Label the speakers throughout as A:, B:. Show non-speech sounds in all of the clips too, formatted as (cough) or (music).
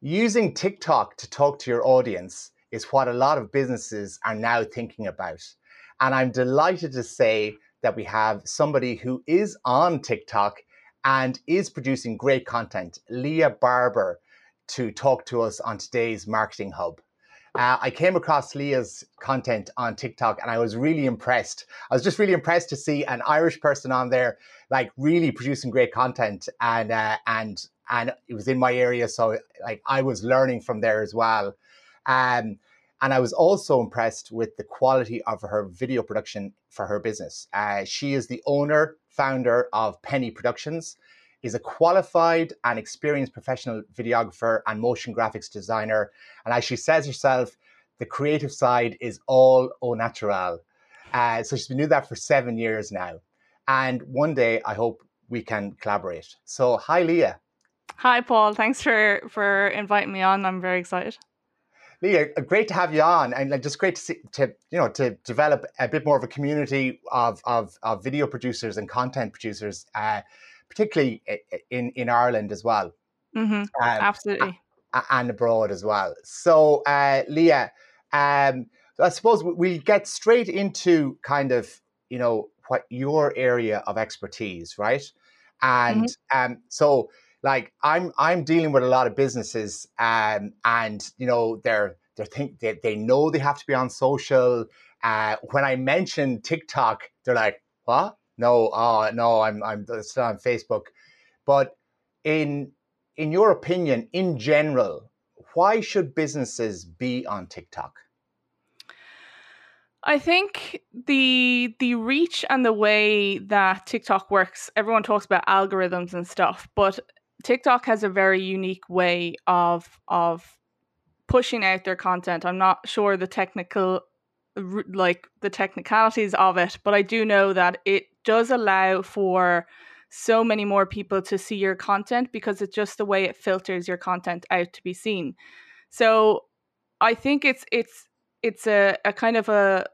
A: Using TikTok to talk to your audience is what a lot of businesses are now thinking about. And I'm delighted to say that we have somebody who is on TikTok and is producing great content, Leah Barbour, to talk to us on today's Marketing Hub. Uh, I came across Leah's content on TikTok and I was really impressed. I was just really impressed to see an Irish person on there, like really producing great content, and uh, and and it was in my area, so like I was learning from there as well. Um, and I was also impressed with the quality of her video production for her business. Uh, she is the owner, founder of Penny Productions, is a qualified and experienced professional videographer and motion graphics designer. And as she says herself, the creative side is all au natural. Uh, so she's been doing that for seven years now. And one day I hope we can collaborate. So, hi, Leah.
B: Hi, Paul. Thanks for, for inviting me on. I'm very excited.
A: Leah, uh, great to have you on, and just great to see to you know to develop a bit more of a community of of, of video producers and content producers, uh, particularly in in Ireland as well.
B: Mm-hmm. Um, Absolutely,
A: and abroad as well. So, uh, Leah, um, I suppose we'll get straight into kind of you know what your area of expertise, right? And mm-hmm. um, so like I'm I'm dealing with a lot of businesses um, and you know they're they think they, they know they have to be on social. Uh, when I mention TikTok, they're like, "What? No, oh no, I'm I'm still on Facebook." But in in your opinion, in general, why should businesses be on TikTok?
B: I think the the reach and the way that TikTok works, everyone talks about algorithms and stuff, but TikTok has a very unique way of of pushing out their content. I'm not sure the technical like the technicalities of it, but I do know that it does allow for so many more people to see your content because it's just the way it filters your content out to be seen. So I think it's it's it's a, a kind of a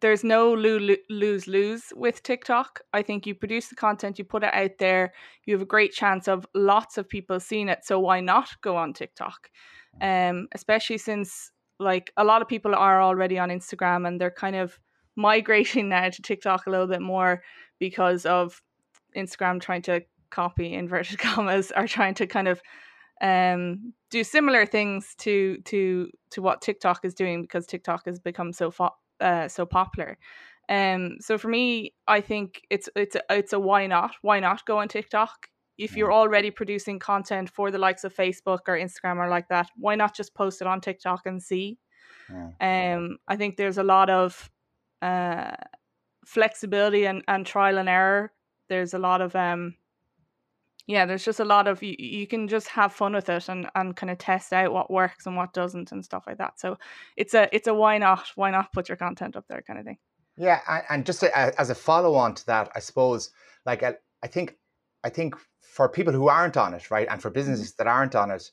B: there's no lose lose with TikTok. I think you produce the content, you put it out there, you have a great chance of lots of people seeing it. So why not go on TikTok? Um, especially since like a lot of people are already on Instagram and they're kind of (laughs) migrating now to TikTok a little bit more because of Instagram trying to copy (laughs) inverted commas are trying to kind of um, do similar things to to to what TikTok is doing because TikTok has become so fo- uh, so popular. Um, so for me, I think it's it's a, it's a why not? Why not go on TikTok? If you're already producing content for the likes of Facebook or Instagram or like that, why not just post it on TikTok and see? Yeah. Um, I think there's a lot of uh, flexibility and, and trial and error. There's a lot of um, yeah, there's just a lot of you, you can just have fun with it and, and kind of test out what works and what doesn't and stuff like that. So it's a it's a why not why not put your content up there kind of thing.
A: Yeah, and just a, as a follow on to that, I suppose like I, I think I think for people who aren't on it, right, and for mm-hmm. businesses that aren't on it,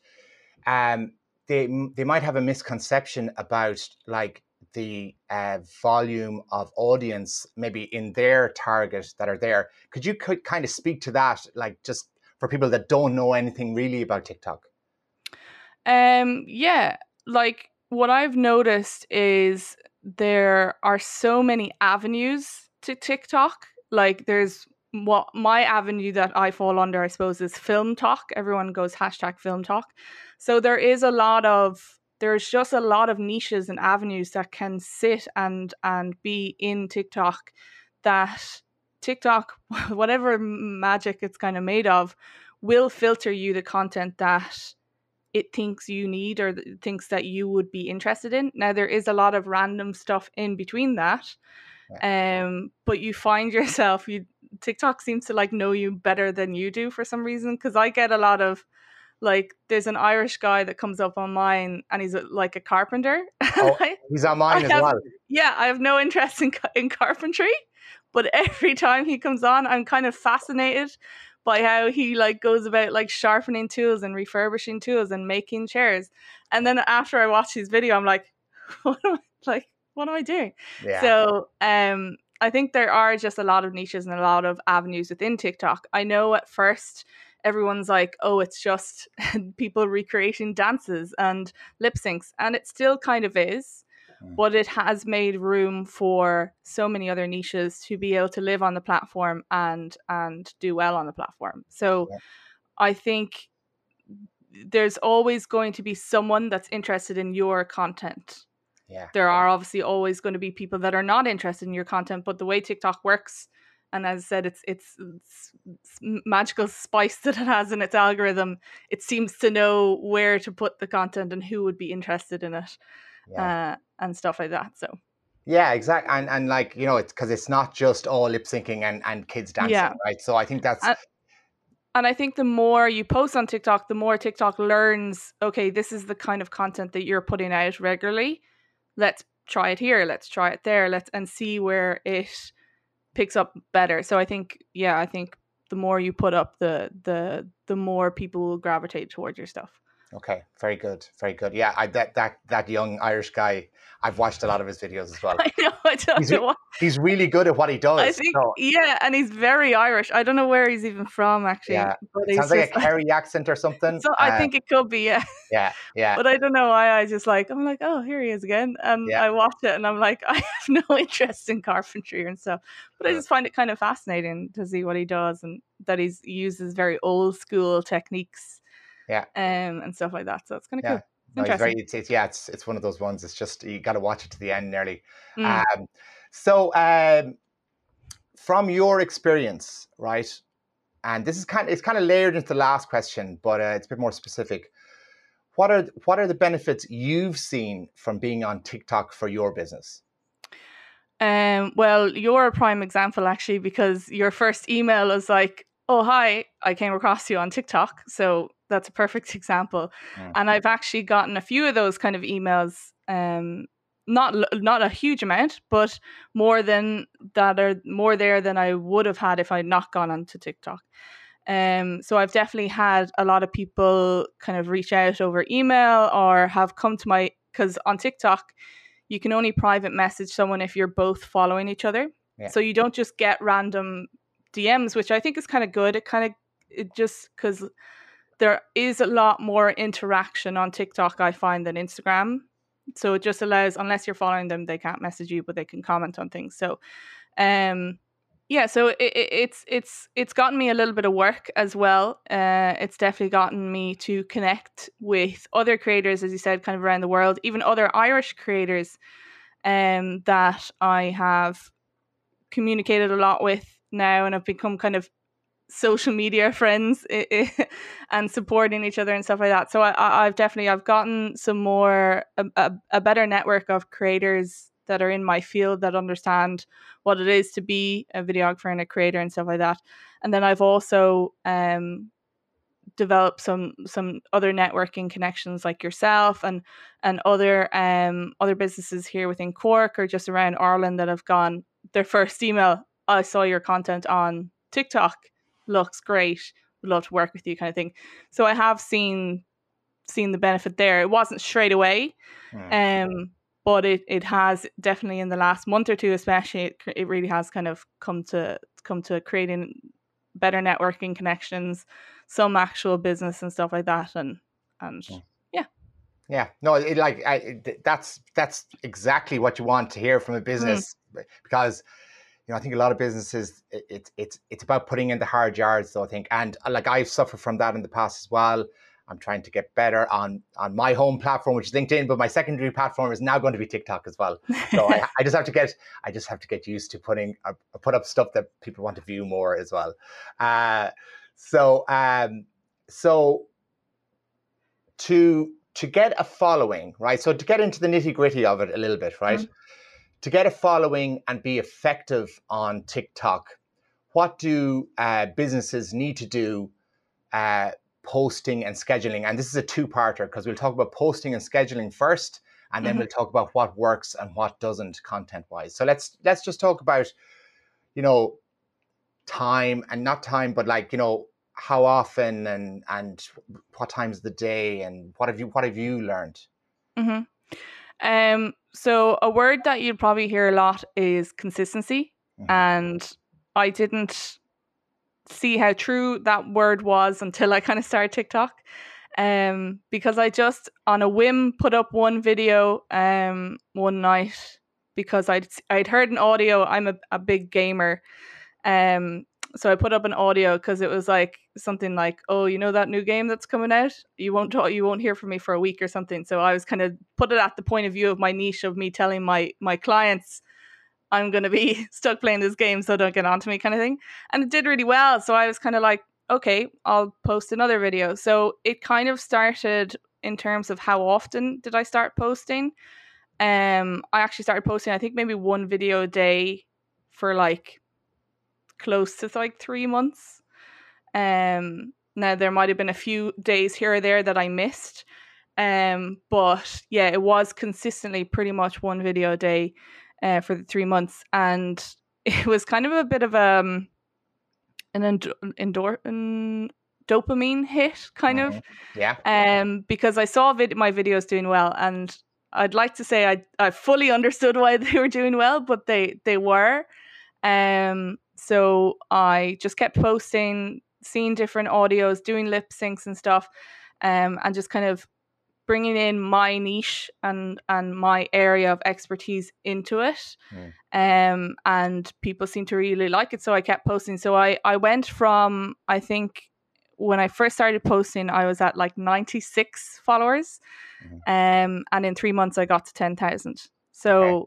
A: um, they they might have a misconception about like the uh, volume of audience maybe in their target that are there. Could you could kind of speak to that, like just for people that don't know anything really about TikTok?
B: Um, yeah, like what I've noticed is there are so many avenues to TikTok. Like there's what my avenue that I fall under, I suppose, is FilmTok. Everyone goes hashtag FilmTok. So there is a lot of there's just a lot of niches and avenues that can sit and and be in TikTok that TikTok, (laughs) whatever magic it's kind of made of, will filter you the content that it thinks you need or thinks that you would be interested in. Now there is a lot of random stuff in between that. Yeah. Um but you find (laughs) yourself you TikTok seems to like know you better than you do for some reason because I get a lot of like there's an Irish guy that comes up on mine and he's a, like a carpenter. (laughs)
A: Oh, he's on mine as well.
B: Yeah, I have no interest in in carpentry, but (laughs) every time he comes on, I'm kind of fascinated by how he like goes about like sharpening tools and refurbishing tools and making chairs. And then after I watch his video, I'm like, (laughs) what am I like? What am I doing? Yeah. So um, I think there are just a lot of niches and a lot of avenues within TikTok. I know at first everyone's like, oh, it's just (laughs) people recreating dances and lip syncs. And it still kind of is.
A: Mm.
B: but it has made room for so many other niches to be able to live on the platform and and do well on the platform. So
A: Yeah.
B: I think there's always going to be someone that's interested in your content
A: Yeah.
B: there are obviously always going to be people that are not interested in your content but the way tiktok works and as i said it's it's, it's, magical spice (laughs) that it has in its algorithm it seems to know where to put the content and who would be interested in it
A: Yeah.
B: uh, and stuff like that so
A: Yeah, exactly. And and like, you know, it's because it's not just all lip syncing and, and kids dancing,
B: Yeah.
A: right? So I think that's
B: Uh, and i think the more you post on tiktok the more tiktok learns okay this is the kind of content that you're putting out regularly let's try it here let's try it there let's and see where it picks up better. So i think yeah i think the more you put up the the the more people will gravitate towards your stuff
A: okay. Very good. Very good. Yeah, I that that that young Irish guy, I've watched a lot of his videos as (laughs) well.
B: i know i don't
A: He's
B: know what
A: He's really good at what he does.
B: i think
A: so
B: yeah and he's very irish i don't know where he's even from actually
A: Yeah,
B: but
A: sounds like a Kerry accent or something.
B: so i
A: Uh,
B: think it could be yeah
A: Yeah, (laughs) yeah.
B: but I don't know why I just like I'm like, oh, here he is again, and
A: Yeah.
B: I watch it and I'm like, (laughs) I have no interest in carpentry and stuff, but I just find it kind of fascinating to see what he does and that he uses very old school techniques,
A: Yeah.
B: um, and stuff like that. So it's kind of
A: Yeah.
B: cool.
A: No, he's very, it's, it's, yeah, it's, it's one of those ones. It's just, you got to watch it to the end nearly.
B: Mm.
A: Um, so, um, from your experience, right? And this is kind of, it's kind of layered into the last question, but uh, it's a bit more specific. What are what are the benefits you've seen from being on TikTok for your business?
B: Um, well, you're a prime example actually because your first email was like, "Oh hi, I came across you on TikTok," so that's a perfect (laughs) example.
A: Mm.
B: And I've actually gotten a few of those kind of emails. Um, not not a huge amount, but more than that are more there than I would have had if I'd not gone onto TikTok. Um, so I've definitely had a lot of people kind of reach out over email or have come to my because on TikTok you can only private message someone if you're both following each other.
A: Yeah.
B: So you don't just get random DMs, which I think is kind of good. It kind of it just because there is a lot more interaction on TikTok I find than Instagram. So it just allows unless you're following them, they can't message you, but they can comment on things. So um yeah, so it, it, it's it's it's gotten me a little bit of work as well. Uh, it's definitely gotten me to connect with other creators, as you said, kind of around the world, even other Irish creators, um, that I have communicated a lot with now, and I've become kind of social media friends (laughs) and supporting each other and stuff like that. So I, I've definitely I've gotten some more a, a, a better network of creators that are in my field that understand what it is to be a videographer and a creator and stuff like that. And then I've also um, developed some some other networking connections like yourself and and other um other businesses here within Cork or just around Ireland that have gone their first email. I saw your content on TikTok. Looks great. Would love to work with you, kind of thing. So I have seen seen the benefit there. It wasn't straight away,
A: Mm.
B: um, but it, it has definitely in the last month or two, especially, it, it really has kind of come to come to creating better networking connections, some actual business and stuff like that, and and
A: Mm. Yeah, no, it, like I, that's that's exactly what you want to hear from a business because you know I think a lot of businesses it, it's it's it's about putting in the hard yards. though. I think, and uh, like I've suffered from that in the past as well. I'm trying to get better on on my home platform, which is LinkedIn, but my secondary platform is now going to be TikTok as well. (laughs) So I, I just have to get I just have to get used to putting uh, put up stuff that people want to view more as well. Uh, so um, so to to get a following, right? So to get into the nitty gritty of it a little bit, right?
B: Mhm.
A: To get a following and be effective on TikTok, what do uh, businesses need to do? Uh, posting and scheduling, and this is a two-parter because we'll talk about posting and scheduling first, and then
B: Mhm.
A: we'll talk about what works and what doesn't content-wise. So let's let's just talk about, you know, time and not time, but like you know how often and and what times of the day and what have you what have you learned?
B: hmm Um, so a word that you'd probably hear a lot is consistency,
A: Mhm.
B: and I didn't see how true that word was until I kind of started TikTok. Um, because I just on a whim put up one video um one night because I'd I'd heard an audio. I'm a, a big gamer, um, so I put up an audio because it was like something like, "Oh, you know that new game that's coming out? You won't talk, you won't hear from me for a week or something." So I was kind of put it at the point of view of my niche of me telling my my clients I'm going to be (laughs) stuck playing this game, so don't get on to me, kind of thing. And it did really well. So I was kind of like, okay, I'll post another video. So it kind of started in terms of how often did I start posting. Um, I actually started posting, I think maybe one video a day for like close to like three months. Um, now there might have been a few days here or there that I missed. Um, but yeah, it was consistently pretty much one video a day uh, for the three months, and (laughs) it was kind of a bit of a um, an endor- endor- an dopamine hit, kind mm-hmm. of.
A: Yeah.
B: Um, because I saw vid- my videos doing well, and I'd like to say I I fully (laughs) understood why they were doing well, but they they were. Um, so I just kept posting, seeing different audios, doing lip syncs and stuff, um, and just kind of bringing in my niche and and my area of expertise into it mm. um and people seem to really like it so i kept posting so i i went from i think when i first started posting i was at like 96 followers mm. um and in 3 months i got to 10,000 so okay.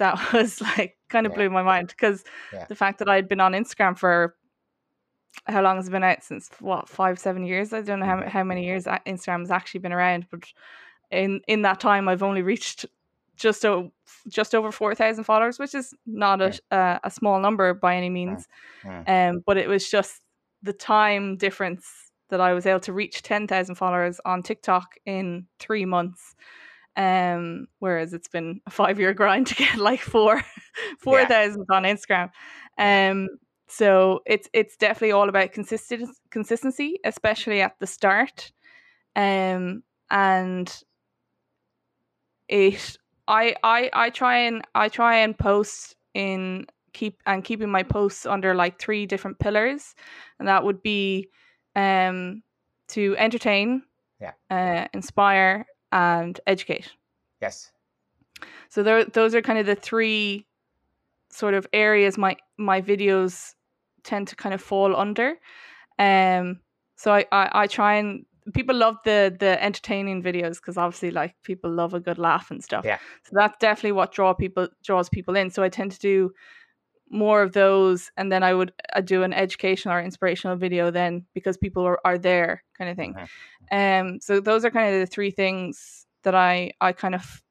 B: That (laughs) was like kind of yeah. blew my mind because yeah. the fact that i'd been on instagram for how long has it been out since what five seven years i don't know how, mm-hmm. how many years instagram has actually been around but in in that time i've only reached just o- just over 4000 followers which is not a, uh, a small number by any means um but it was just the time difference that i was able to reach 10000 followers on tiktok in three months um whereas it's been a five year grind to get like four (laughs) four thousand yeah. on instagram um so it's it's definitely all about consistent consistency, especially at the start. Um, and it I I I try and I try and post in keep and keeping my posts under like three different pillars, and that would be um to entertain,
A: yeah,
B: uh, inspire, and educate.
A: Yes.
B: So there, those are kind of the three sort of areas my my videos tend to kind of fall under. Um, so I, I, I try and people love the the entertaining videos because obviously like people love a good laugh and stuff.
A: Yeah.
B: So that's definitely what draw people draws people in. So I tend to do more of those and then I would I do an educational or inspirational video then because people are, are there kind of thing. Um so those are kind of the three things that I I kind of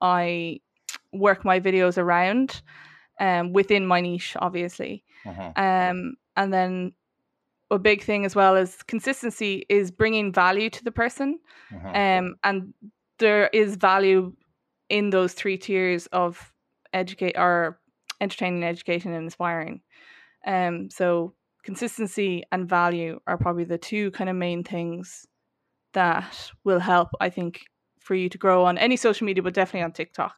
B: I work my videos around um, within my niche, obviously. Uh-huh. Um, and then a big thing as well is consistency is bringing value to the person. Uh-huh. Um, and there is value in those three tiers of educate or entertaining, education, and inspiring. Um, so consistency and value are probably the two kind of main things that will help, I think, for you to grow on any social media, but definitely on TikTok.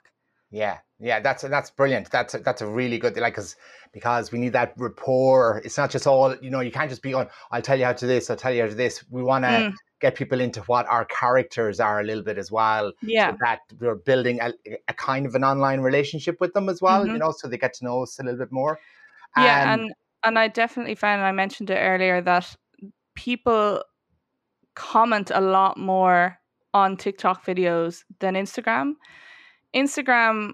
A: Yeah, yeah, that's that's brilliant. That's a, that's a really good like because because we need that rapport. It's not just all you know. You can't just be on. I'll tell you how to this. I'll tell you how to this. We want to mm. get people into what our characters are a little bit as well.
B: Yeah,
A: so that we're building a, a kind of an online relationship with them as well. Mm-hmm. You know, so they get to know us a little bit more.
B: Yeah, and and I definitely found I mentioned it earlier that people comment a lot more on TikTok videos than Instagram. Instagram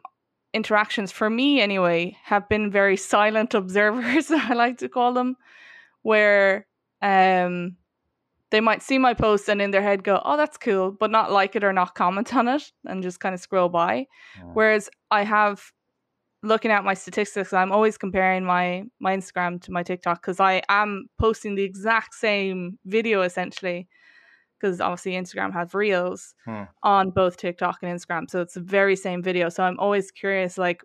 B: interactions for me anyway have been very silent (laughs) observers (laughs) i like to call them where um they might see my post and in their head go oh that's cool but not like it or not comment on it and just kind of scroll by yeah. whereas i have looking at my statistics i'm always comparing my my instagram to my tiktok because i am posting the exact same video essentially because obviously Instagram has reels hmm. on both TikTok and Instagram. So it's the very same video. So I'm always curious like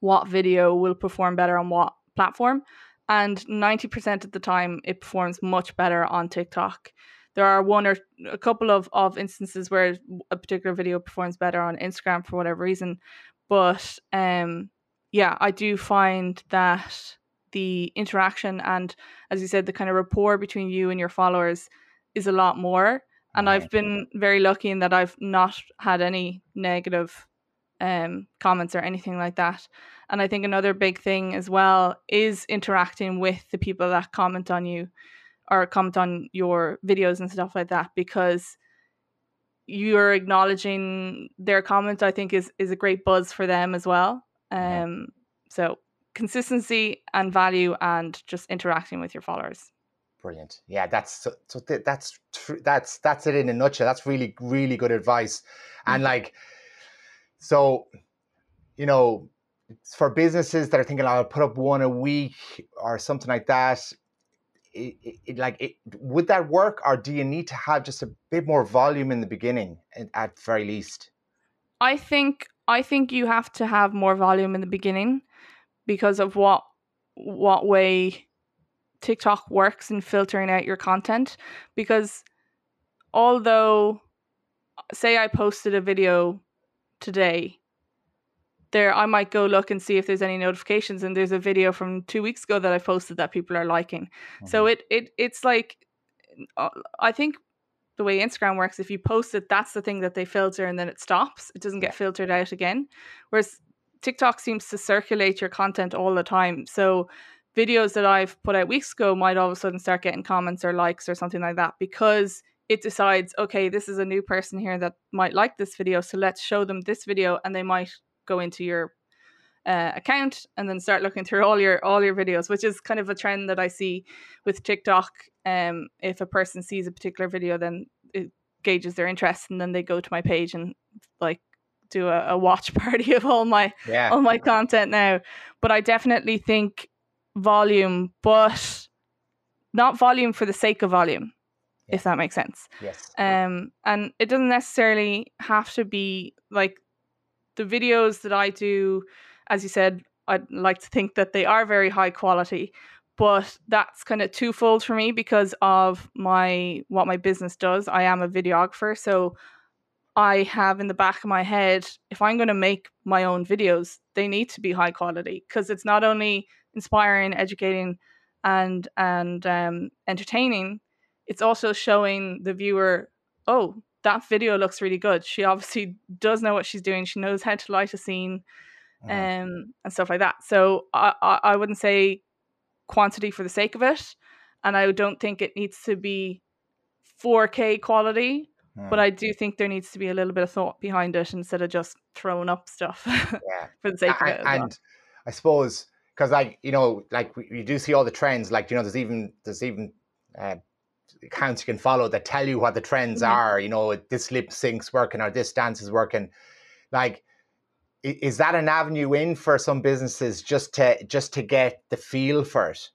B: what video will perform better on what platform. And 90% of the time it performs much better on TikTok. There are one or a couple of, of instances where a particular video performs better on Instagram for whatever reason. But um yeah, I do find that the interaction and as you said the kind of rapport between you and your followers is a lot more and. I've been very lucky in that I've not had any negative um, comments or anything like that. And I think another big thing as well is interacting with the people that comment on you or comment on your videos and stuff like that because you're acknowledging their comment I think is is a great buzz for them as well. Um so consistency and value and just interacting with your followers.
A: Brilliant. Yeah, that's so, so th- that's tr- that's that's it in a nutshell. That's really really good advice. And
B: Mhm.
A: like, so you know, for businesses that are thinking, "I'll put up one a week" or something like that, it, it, it- like, would that work, or do you need to have just a bit more volume in the beginning, at very least?
B: I think I think you have to have more volume in the beginning because of what what way TikTok works in filtering out your content because although say I posted a video today there I might go look and see if there's any notifications and there's a video from 2 weeks ago that I posted that people are liking. So
A: Mhm.
B: it it it's like uh, I think the way Instagram works, if you post it, that's the thing that they filter and then it stops. It doesn't get filtered out again. Whereas TikTok seems to circulate your content all the time. So videos that I've put out weeks ago might all of a sudden start getting comments or likes or something like that because it decides, okay, this is a new person here that might like this video. So let's show them this video and they might go into your uh, account and then start looking through all your all your videos, which is kind of a trend that I see with TikTok. Um, if a person sees a particular video, then it gauges their interest, and then they go to my page and like do a, a watch (laughs) party of all my
A: Yeah.
B: all my content now. But I definitely think volume, but not volume for the sake of volume, if that makes sense.
A: Yes.
B: Um, and it doesn't necessarily have to be like the videos that I do, as you said, I'd like to think that they are very high quality, but that's kind of twofold for me because of my what my business does. I am a videographer, so I have in the back of my head if I'm going to make my own videos, they need to be high quality because it's not only inspiring, educating, and and um, entertaining, it's also showing the viewer, oh, that video looks really good. She obviously does know what she's doing. She knows how to light a scene,
A: Mhm.
B: um, and stuff like that. So I, I I wouldn't say quantity for the sake of it, and I don't think it needs to be 4K quality. But
A: Mm.
B: I do think there needs to be a little bit of thought behind it instead of just throwing up stuff
A: yeah. (laughs)
B: for the sake of it. As well.
A: and I suppose because like you know like we, you do see all the trends like you know there's even there's even uh, accounts you can follow that tell you what the trends
B: Mhm.
A: are you know this lip sync's working or this dance is working like is that an avenue in for some businesses just to just to get the feel for it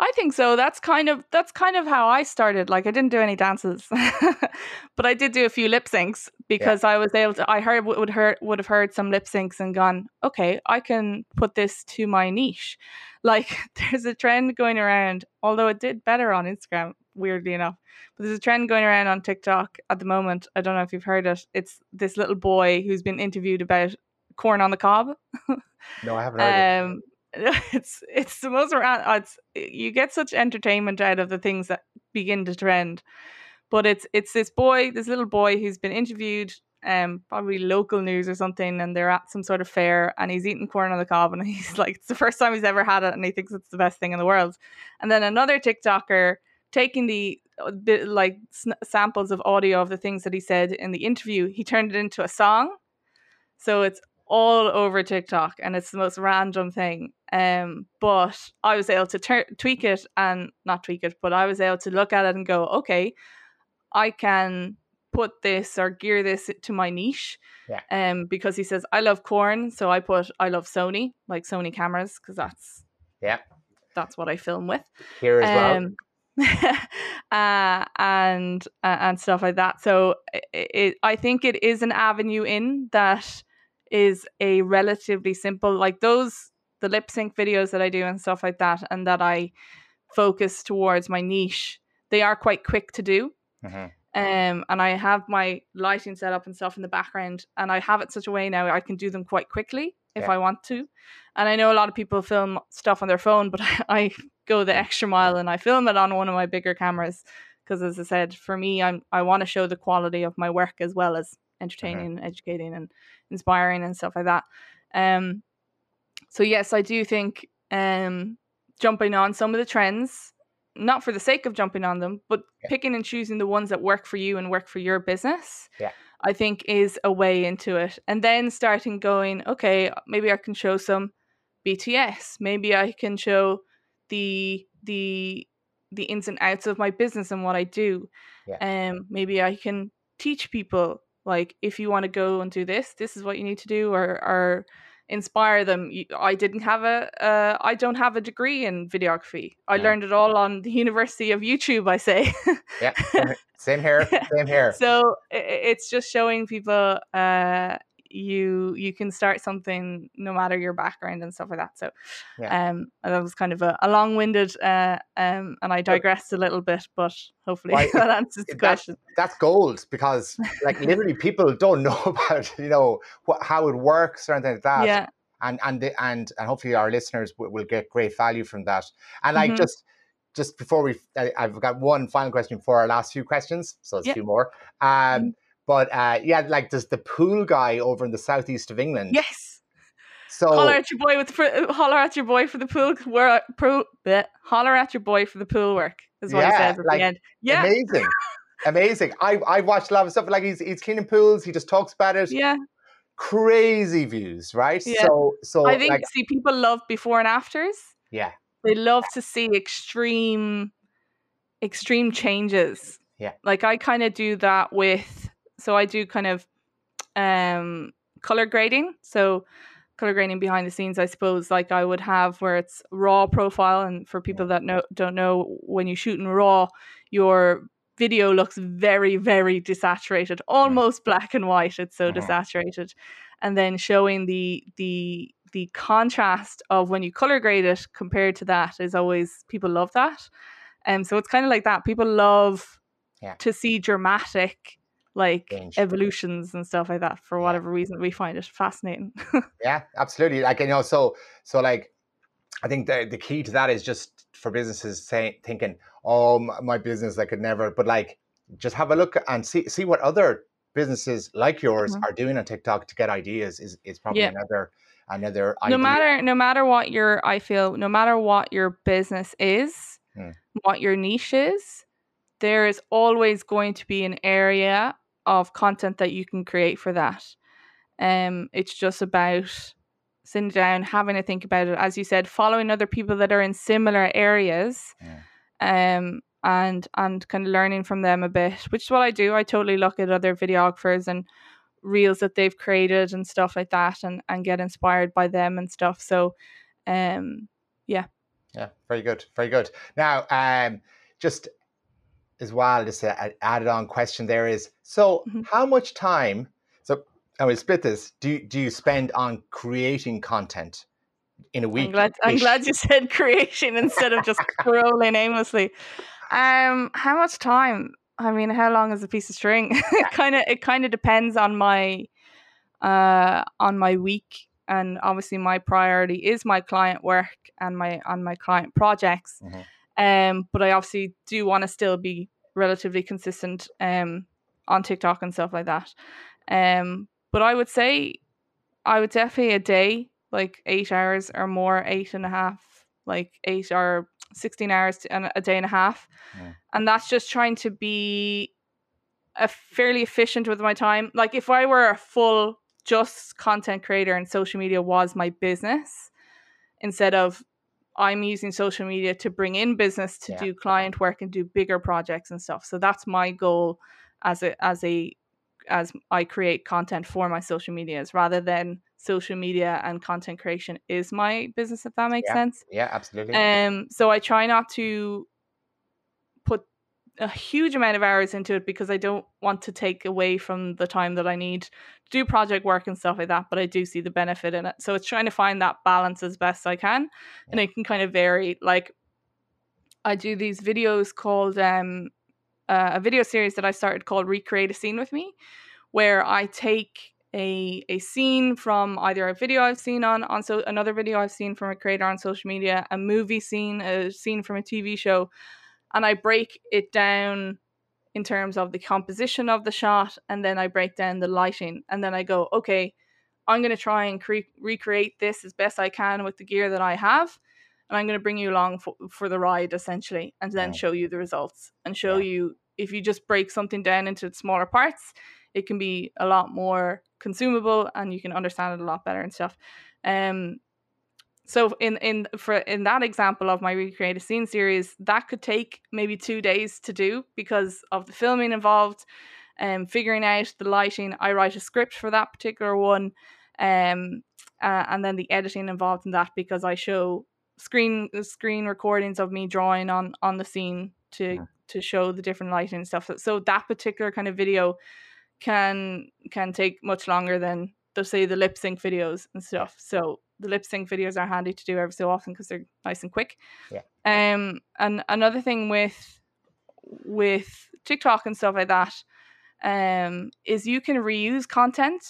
B: I think so. That's kind of that's kind of how I started. Like I didn't do any dances, (laughs) but I did do a few lip syncs because I was able to. I heard would heard would have heard some lip syncs and gone, okay, I can put this to my niche. Like (laughs) there's a trend going around, although it did better on Instagram, weirdly enough. But there's a trend going around on TikTok at the moment. I don't know if you've heard it. It's this little boy who's been interviewed about corn on the cob.
A: no I haven't heard it.
B: Um, (laughs) it's it's the most ra- it's you get such entertainment out of the things that begin to trend. But it's it's this boy, this little boy who's been interviewed, um, probably local news or something, and they're at some sort of fair, and he's eating corn on the cob, and (laughs) he's like, it's the first time he's ever had it, and he thinks it's the best thing in the world. And then another TikToker taking the uh, bit, like sn- samples of audio of the things that he said in the interview, he turned it into a song. So it's all over TikTok and it's the most random thing. Um, but I was able to tur- tweak it and not tweak it, but I was able to look at it and go, okay, I can put this or gear this to my niche.
A: Yeah.
B: Um, because he says I love corn, so I put I love Sony, like Sony cameras, because that's
A: Yeah.
B: that's what I film with
A: here as well
B: um, (laughs) uh, and uh, and stuff like that. So it, it, I think it is an avenue in that is a relatively simple, like those the lip sync videos that I do and stuff like that, and that I focus towards my niche. They are quite quick to do.
A: Mhm.
B: Um, and I have my lighting set up and stuff in the background, and I have it such a way now I can do them quite quickly if
A: Yeah.
B: I want to. And I know a lot of people film stuff on their phone, but (laughs) I go the extra mile and I film it on one of my bigger cameras because, as I said, for me, I'm I want to show the quality of my work as well as uh-huh. entertaining, educating, and inspiring and stuff like that. Um, so yes, I do think um, jumping on some of the trends, not for the sake of jumping on them, but yeah. picking and choosing the ones that work for you and work for your business.
A: Yeah.
B: I think is a way into it. And then starting going, okay, maybe I can show some BTS. Maybe I can show the the the ins and outs of my business and what I do. Yeah. Um maybe I can teach people like if you want to go and do this, this is what you need to do or or inspire them. I didn't have a, uh, I don't have a degree in videography. I yeah. learned it all on the (laughs) University of YouTube. I say.
A: yeah, same (laughs) here. Same here.
B: so it's just showing people uh, you you can start something no matter your background and stuff like that. So, yeah. um, that was kind of a, a long winded, uh, um, and I digressed a little bit, but hopefully well, (laughs) that answers the question.
A: That's gold because, like, (laughs) literally, people don't know (laughs) about you know what, how it works or anything like that.
B: Yeah.
A: And and the, and and hopefully our listeners will, will get great value from that. And like mm-hmm. just just before we, I, have got one final question for our last few questions, so it's a few more. Um, mm-hmm but uh, yeah, like there's the pool guy over in the southeast of England.
B: Yes. So holler at your boy with the, uh, holler at your boy for the pool work. Pro, bleh, holler at your boy for the pool work is what yeah, he says at like, the end. Yeah,
A: amazing, (laughs) amazing. I I watched a lot of stuff like he's he's cleaning pools. He just talks about it.
B: Yeah,
A: crazy views, right? Yeah. So so
B: I think
A: like,
B: see people love before and afters.
A: Yeah,
B: they love to see extreme extreme changes.
A: Yeah,
B: like I kind of do that with so I do kind of um color grading. So color grading behind the scenes, I suppose, like I would have where it's raw profile. And for people that know don't know, when you shoot in raw, your video looks very, very desaturated, almost black and white. It's so uh-huh. desaturated. And then showing the the the contrast of when you color grade it compared to that is always people love that. And um, so it's kind of like that. People love
A: yeah.
B: to see dramatic like evolutions and stuff like that for whatever reason we find it fascinating (laughs)
A: yeah absolutely like you know so so like i think the, the key to that is just for businesses saying thinking oh my business i could never but like just have a look and see see what other businesses like yours mm-hmm. are doing on tiktok to get ideas is, is probably yeah. another another
B: idea. no matter no matter what your i feel no matter what your business is hmm. what your niche is there is always going to be an area of content that you can create for that. Um, it's just about sitting down, having to think about it. As you said, following other people that are in similar areas, yeah. um, and and kind of learning from them a bit, which is what I do. I totally look at other videographers and reels that they've created and stuff like that, and and get inspired by them and stuff. So, um, yeah.
A: Yeah, very good, very good. Now, um, just as well, just an added on question there is so mm-hmm. how much time, so I will split this, do, do you spend on creating content in a week?
B: I'm glad, I'm glad you said (laughs) creation instead of just scrolling aimlessly. Um, how much time? I mean, how long is a piece of string? (laughs) it kind of it kind of depends on my uh on my week and obviously my priority is my client work and my on my client projects. Mm-hmm. Um, but I obviously do want to still be relatively consistent um on TikTok and stuff like that. Um, but I would say I would definitely a day, like eight hours or more, eight and a half, like eight or sixteen hours and a day and a half, yeah. and that's just trying to be a fairly efficient with my time. Like if I were a full just content creator and social media was my business instead of I'm using social media to bring in business to yeah. do client work and do bigger projects and stuff. So that's my goal as a as a as I create content for my social medias rather than social media and content creation is my business if that makes
A: yeah.
B: sense.
A: Yeah, absolutely.
B: Um so I try not to a huge amount of hours into it because I don't want to take away from the time that I need to do project work and stuff like that. But I do see the benefit in it. So it's trying to find that balance as best I can. And it can kind of vary. Like I do these videos called um uh, a video series that I started called Recreate a Scene with Me, where I take a a scene from either a video I've seen on on so another video I've seen from a creator on social media, a movie scene, a scene from a TV show, and I break it down in terms of the composition of the shot, and then I break down the lighting, and then I go, okay, I'm going to try and cre- recreate this as best I can with the gear that I have, and I'm going to bring you along for, for the ride essentially, and then yeah. show you the results and show yeah. you if you just break something down into smaller parts, it can be a lot more consumable and you can understand it a lot better and stuff. Um, so in in for in that example of my recreate a scene series, that could take maybe two days to do because of the filming involved, and um, figuring out the lighting. I write a script for that particular one, um, uh, and then the editing involved in that because I show screen screen recordings of me drawing on on the scene to yeah. to show the different lighting and stuff. So so that particular kind of video can can take much longer than they'll say the lip sync videos and stuff. So the lip sync videos are handy to do every so often because they're nice and quick.
A: Yeah.
B: Um, and another thing with with TikTok and stuff like that, um, is you can reuse content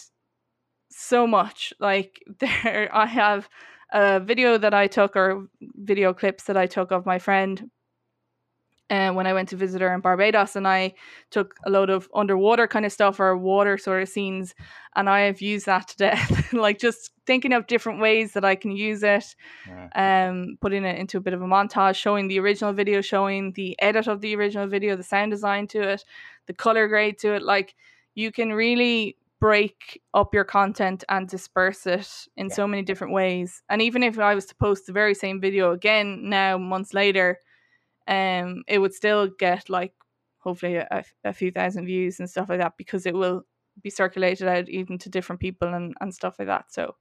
B: so much. Like (laughs) there, I have a video that I took or video clips that I took of my friend uh, when I went to visit her in Barbados, and I took a load of underwater kind of stuff or water sort of scenes, and I have used that to death. (laughs) like just thinking of different ways that I can use it, yeah. um, putting it into a bit of a montage, showing the original video, showing the edit of the original video, the sound design to it, the color grade to it. Like you can really break up your content and disperse it in yeah. so many different ways. And even if I was to post the very same video again now months later um, it would still get like hopefully a, a few thousand views and stuff like that because it will be circulated out even to different people and, and stuff like that. So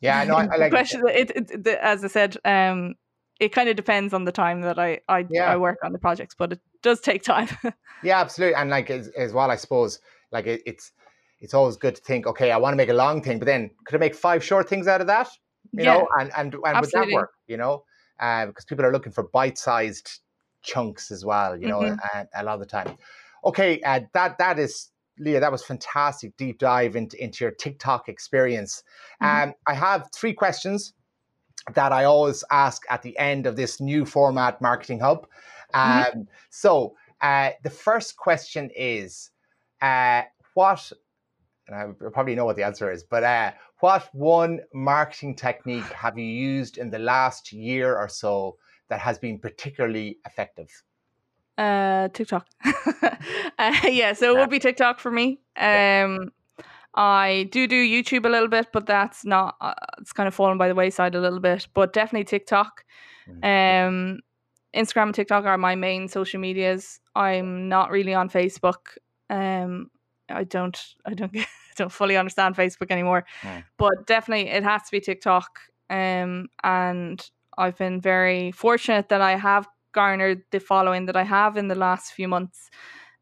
A: yeah, no, I, I (laughs) like
B: question. It, it, it, as I said, um, it kind of depends on the time that I I, yeah. I work on the projects, but it does take time. (laughs)
A: yeah, absolutely, and like as, as well, I suppose like it, it's it's always good to think, okay, I want to make a long thing, but then could I make five short things out of that? You yeah, know, and and and would that work? You know, uh, because people are looking for bite-sized chunks as well, you know, mm-hmm. a, a, lot of the time. Okay, uh, that that is Leah. That was fantastic deep dive into into your TikTok experience. Mm-hmm. Um, I have three questions that I always ask at the end of this new format, Marketing Hub. Mm-hmm. Um, mm-hmm. So uh, the first question is, uh, what? And I probably know what the answer is, but uh, what one marketing technique have you used in the last year or so that has been particularly effective?
B: Uh, TikTok. (laughs) uh, yeah, so it would be TikTok for me. Um, I do do YouTube a little bit, but that's not. Uh, it's kind of fallen by the wayside a little bit. But definitely TikTok. Mm. Um, Instagram and TikTok are my main social medias. I'm not really on Facebook. Um, I don't. I don't get (laughs) don't fully understand Facebook anymore. Mm. But definitely it has to be TikTok. Um, and I've been very fortunate that I have garnered the following that I have in the last few months.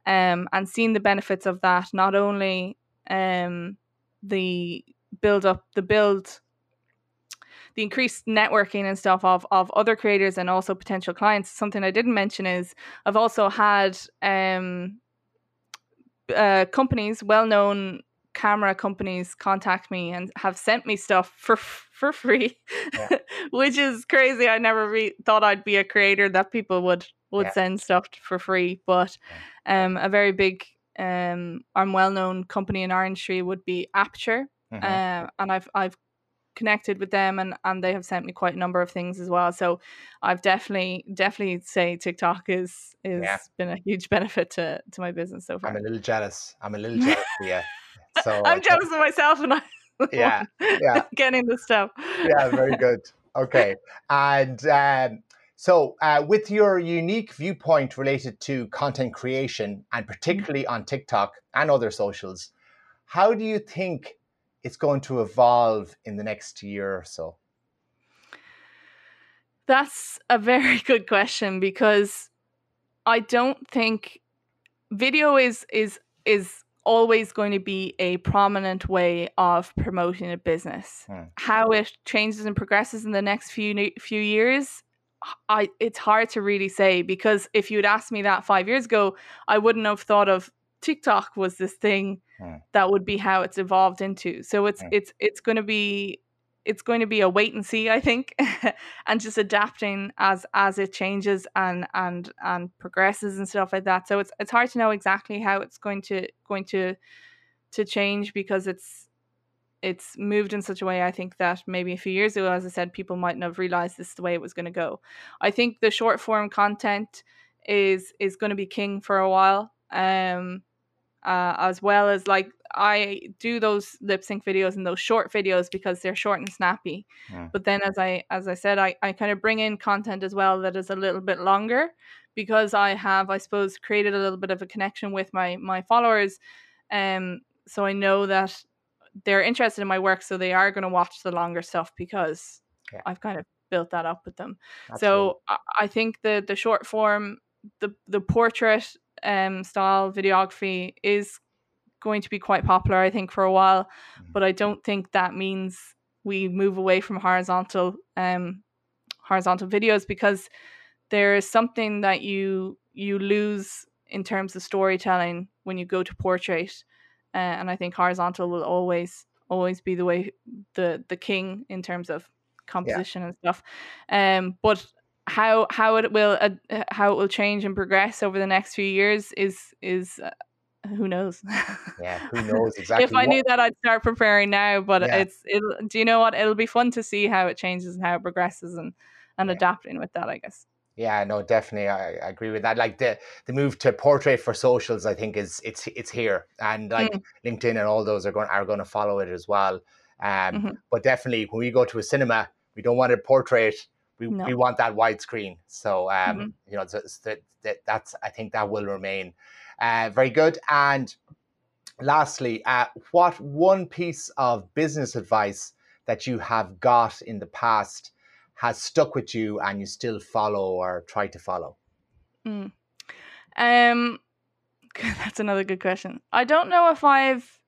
B: Um, and seen the benefits of that, not only um, the build up, the build, the increased networking and stuff of of other creators and also potential clients. Something I didn't mention is I've also had um, uh, companies, well known camera companies contact me and have sent me stuff for for free, yeah. (laughs) which is crazy. I never re- thought I'd be a creator that people would would yeah. send stuff for free. But um, a very big um, and well known company in our industry would be Aputure, mm-hmm. uh, and I've I've connected with them and and they have sent me quite a number of things as well so i've definitely definitely say tiktok is is yeah. been a huge (laughs) benefit to to my business so far
A: i'm a little jealous i'm a little jealous yeah (laughs) so
B: I'm jealous of myself and (laughs) I
A: yeah yeah
B: getting the stuff.
A: yeah, very good. Okay, and um, so uh, with your unique viewpoint related to content creation and mm-hmm. particularly on TikTok and other socials, how do you think it's going to evolve in the next year or so?
B: That's a very (laughs) good question because I don't think video is is is always going to be a prominent way of promoting a business. Hmm. How it changes and progresses in the next few few years, I it's hard to really say because if you'd asked me that 5 years ago, I wouldn't have thought of TikTok was this thing
A: Mm.
B: that would be how it's evolved into. So it's
A: Mm.
B: it's it's going to be it's going to be a wait and see, I think, (laughs) and just adapting as as it changes and and and progresses and stuff like that. So it's it's hard to know exactly how it's going to going to to change because it's it's moved in such a way I think that maybe a few years ago, as I said, people mightn't have realized this is the way it was going to go. I think the short form content is is going to be king for a while. Um uh, as well as like I do those lip sync videos and those short videos because they're short and snappy.
A: Mm.
B: But then as I as I said, I, I kind of bring in content as well that is a little bit longer because I have, I suppose, created a little bit of a connection with my my followers. Um so I know that they're interested in my work, so they are gonna watch the longer stuff because
A: Yeah.
B: I've kind of built that up with them.
A: Absolutely.
B: So I, I think the the short form, the the portrait um style videography is going to be quite popular, I think, for a while.
A: Mhm.
B: But I don't think that means we move away from horizontal um horizontal videos because there is something that you you lose in terms of storytelling when you go to portrait. Uh, and I think horizontal will always always be the way the the king in terms of composition and stuff. Um, but how how it will uh, uh, how it will change and progress over the next few years is is uh, who knows. (laughs)
A: yeah, who knows exactly?
B: if I
A: what-
B: knew that, I'd start preparing now. But
A: Yeah.
B: it's it'll, do you know what? It'll be fun to see how it changes and how it progresses and and
A: Yeah.
B: adapting with that. I guess.
A: Yeah, no, definitely, I, I agree with that. Like the the move to portrait for socials, I think is it's it's here, and like
B: Mm.
A: LinkedIn and all those are going are going to follow it as well. Um,
B: Mhm.
A: but definitely when we go to a cinema, we don't want a portrait. We,
B: No.
A: we want that widescreen. So um,
B: Mhm.
A: you know, it's that, that that's I think that will remain. Uh, very good. And lastly, uh, what one piece of business advice that you have got in the past has stuck with you and you still follow or try to follow?
B: Mm. Um, (laughs) that's another good question. I don't know if I've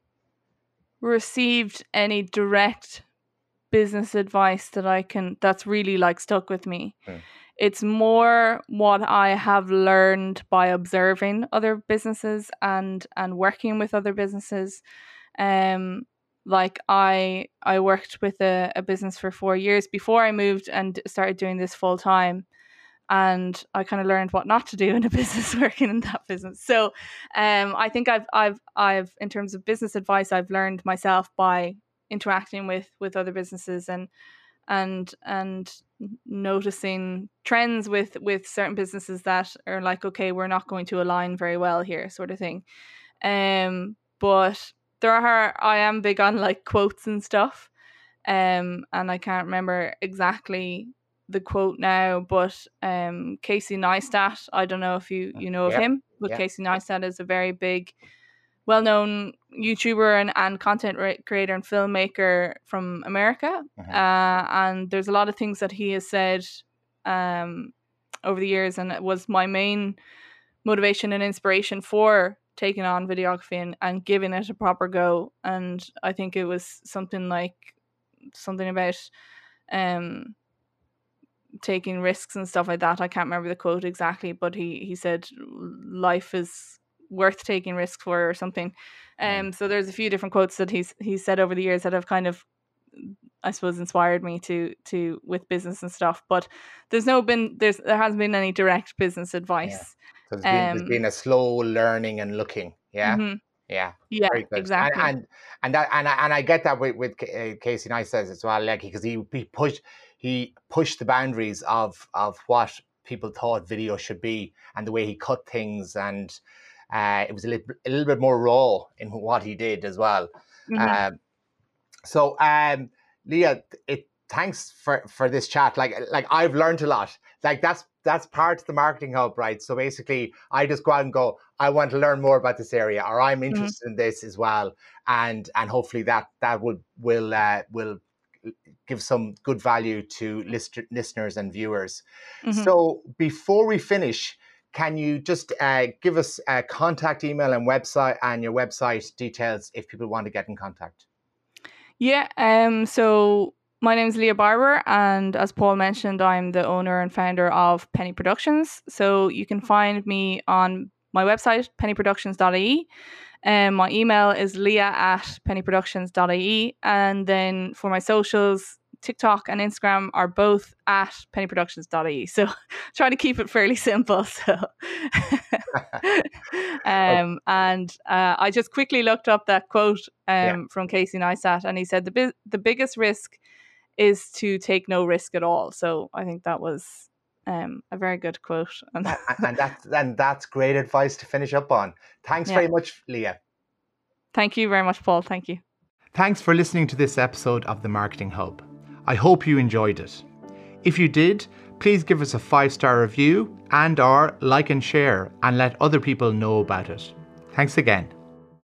B: received any direct business advice that I can that's really like stuck with me.
A: Mm.
B: It's more what I have learned by observing other businesses and and working with other businesses. Um like I I worked with a, a business for four years before I moved and started doing this full time and I kind of learned what not to do in a (laughs) business working in that business. So um I think I've I've I've in terms of business advice I've learned myself by interacting with with other businesses and and and noticing trends with with certain businesses that are like okay we're not going to align very well here sort of thing um but there are I am big on like quotes and stuff um and I can't remember exactly the quote now but um Casey Neistat I don't know if you you know of him but
A: yeah.
B: Casey Neistat is a very big well-known YouTuber and, and content creator and filmmaker from America.
A: Mhm.
B: Uh, and there's a lot of things that he has said um, over the years, and it was my main motivation and inspiration for taking on videography and, and giving it a proper go. And I think it was something like something about um taking risks and stuff like that. I can't remember the quote exactly, but he he said life is worth taking risks for or something.
A: Mm.
B: Um so there's a few different quotes that he's he's said over the years that have kind of I suppose inspired me to to with business and stuff. But there's no been there's there hasn't been any direct business advice.
A: So there's been, there's
B: Um,
A: been a slow learning and looking. Yeah,
B: Mhm.
A: yeah.
B: Yeah, exactly.
A: And and and that and I, and I get that with with uh, Casey Neistat as well, like because he he pushed he pushed the boundaries of of what people thought video should be and the way he cut things and uh, it was a little, a little bit more raw in (laughs) what he did as well.
B: Mhm.
A: Um, so um, Leah, it thanks for for this chat. Like like I've learned a lot. Like that's that's part of the marketing hub, right? So basically, I just go out and go. I want to learn more about this area, or I'm interested in this as well, and and hopefully that that will will uh, will give some good value to list- listeners and viewers.
B: Mhm.
A: So before we finish, can you just uh, give us a contact email and website and your website details if people want to get in contact?
B: Yeah, um, so my name is Leah Barbour, and as Paul mentioned, I'm the owner and founder of Penny Productions. So you can find me on my website, pennyproductions.ie. Um, my email is leah at pennyproductions.ie. And then for my socials, TikTok and Instagram are both at pennyproductions.ie. (laughs) So trying to keep it fairly simple. (laughs) So (laughs) um, and uh, I just quickly looked up that quote um, yeah. from Casey Neistat, and he said the bi- the biggest risk is to take no risk at all. So I think that was um, a very good quote.
A: and, and that's and that's great advice to finish up on. Thanks yeah. very much, Leah.
B: Thank you very much, Paul. Thank you.
A: Thanks for listening to this episode of the Marketing Hub. I hope you enjoyed it. If you did, please give us a five star review and or like and share and let other people know about it. Thanks again.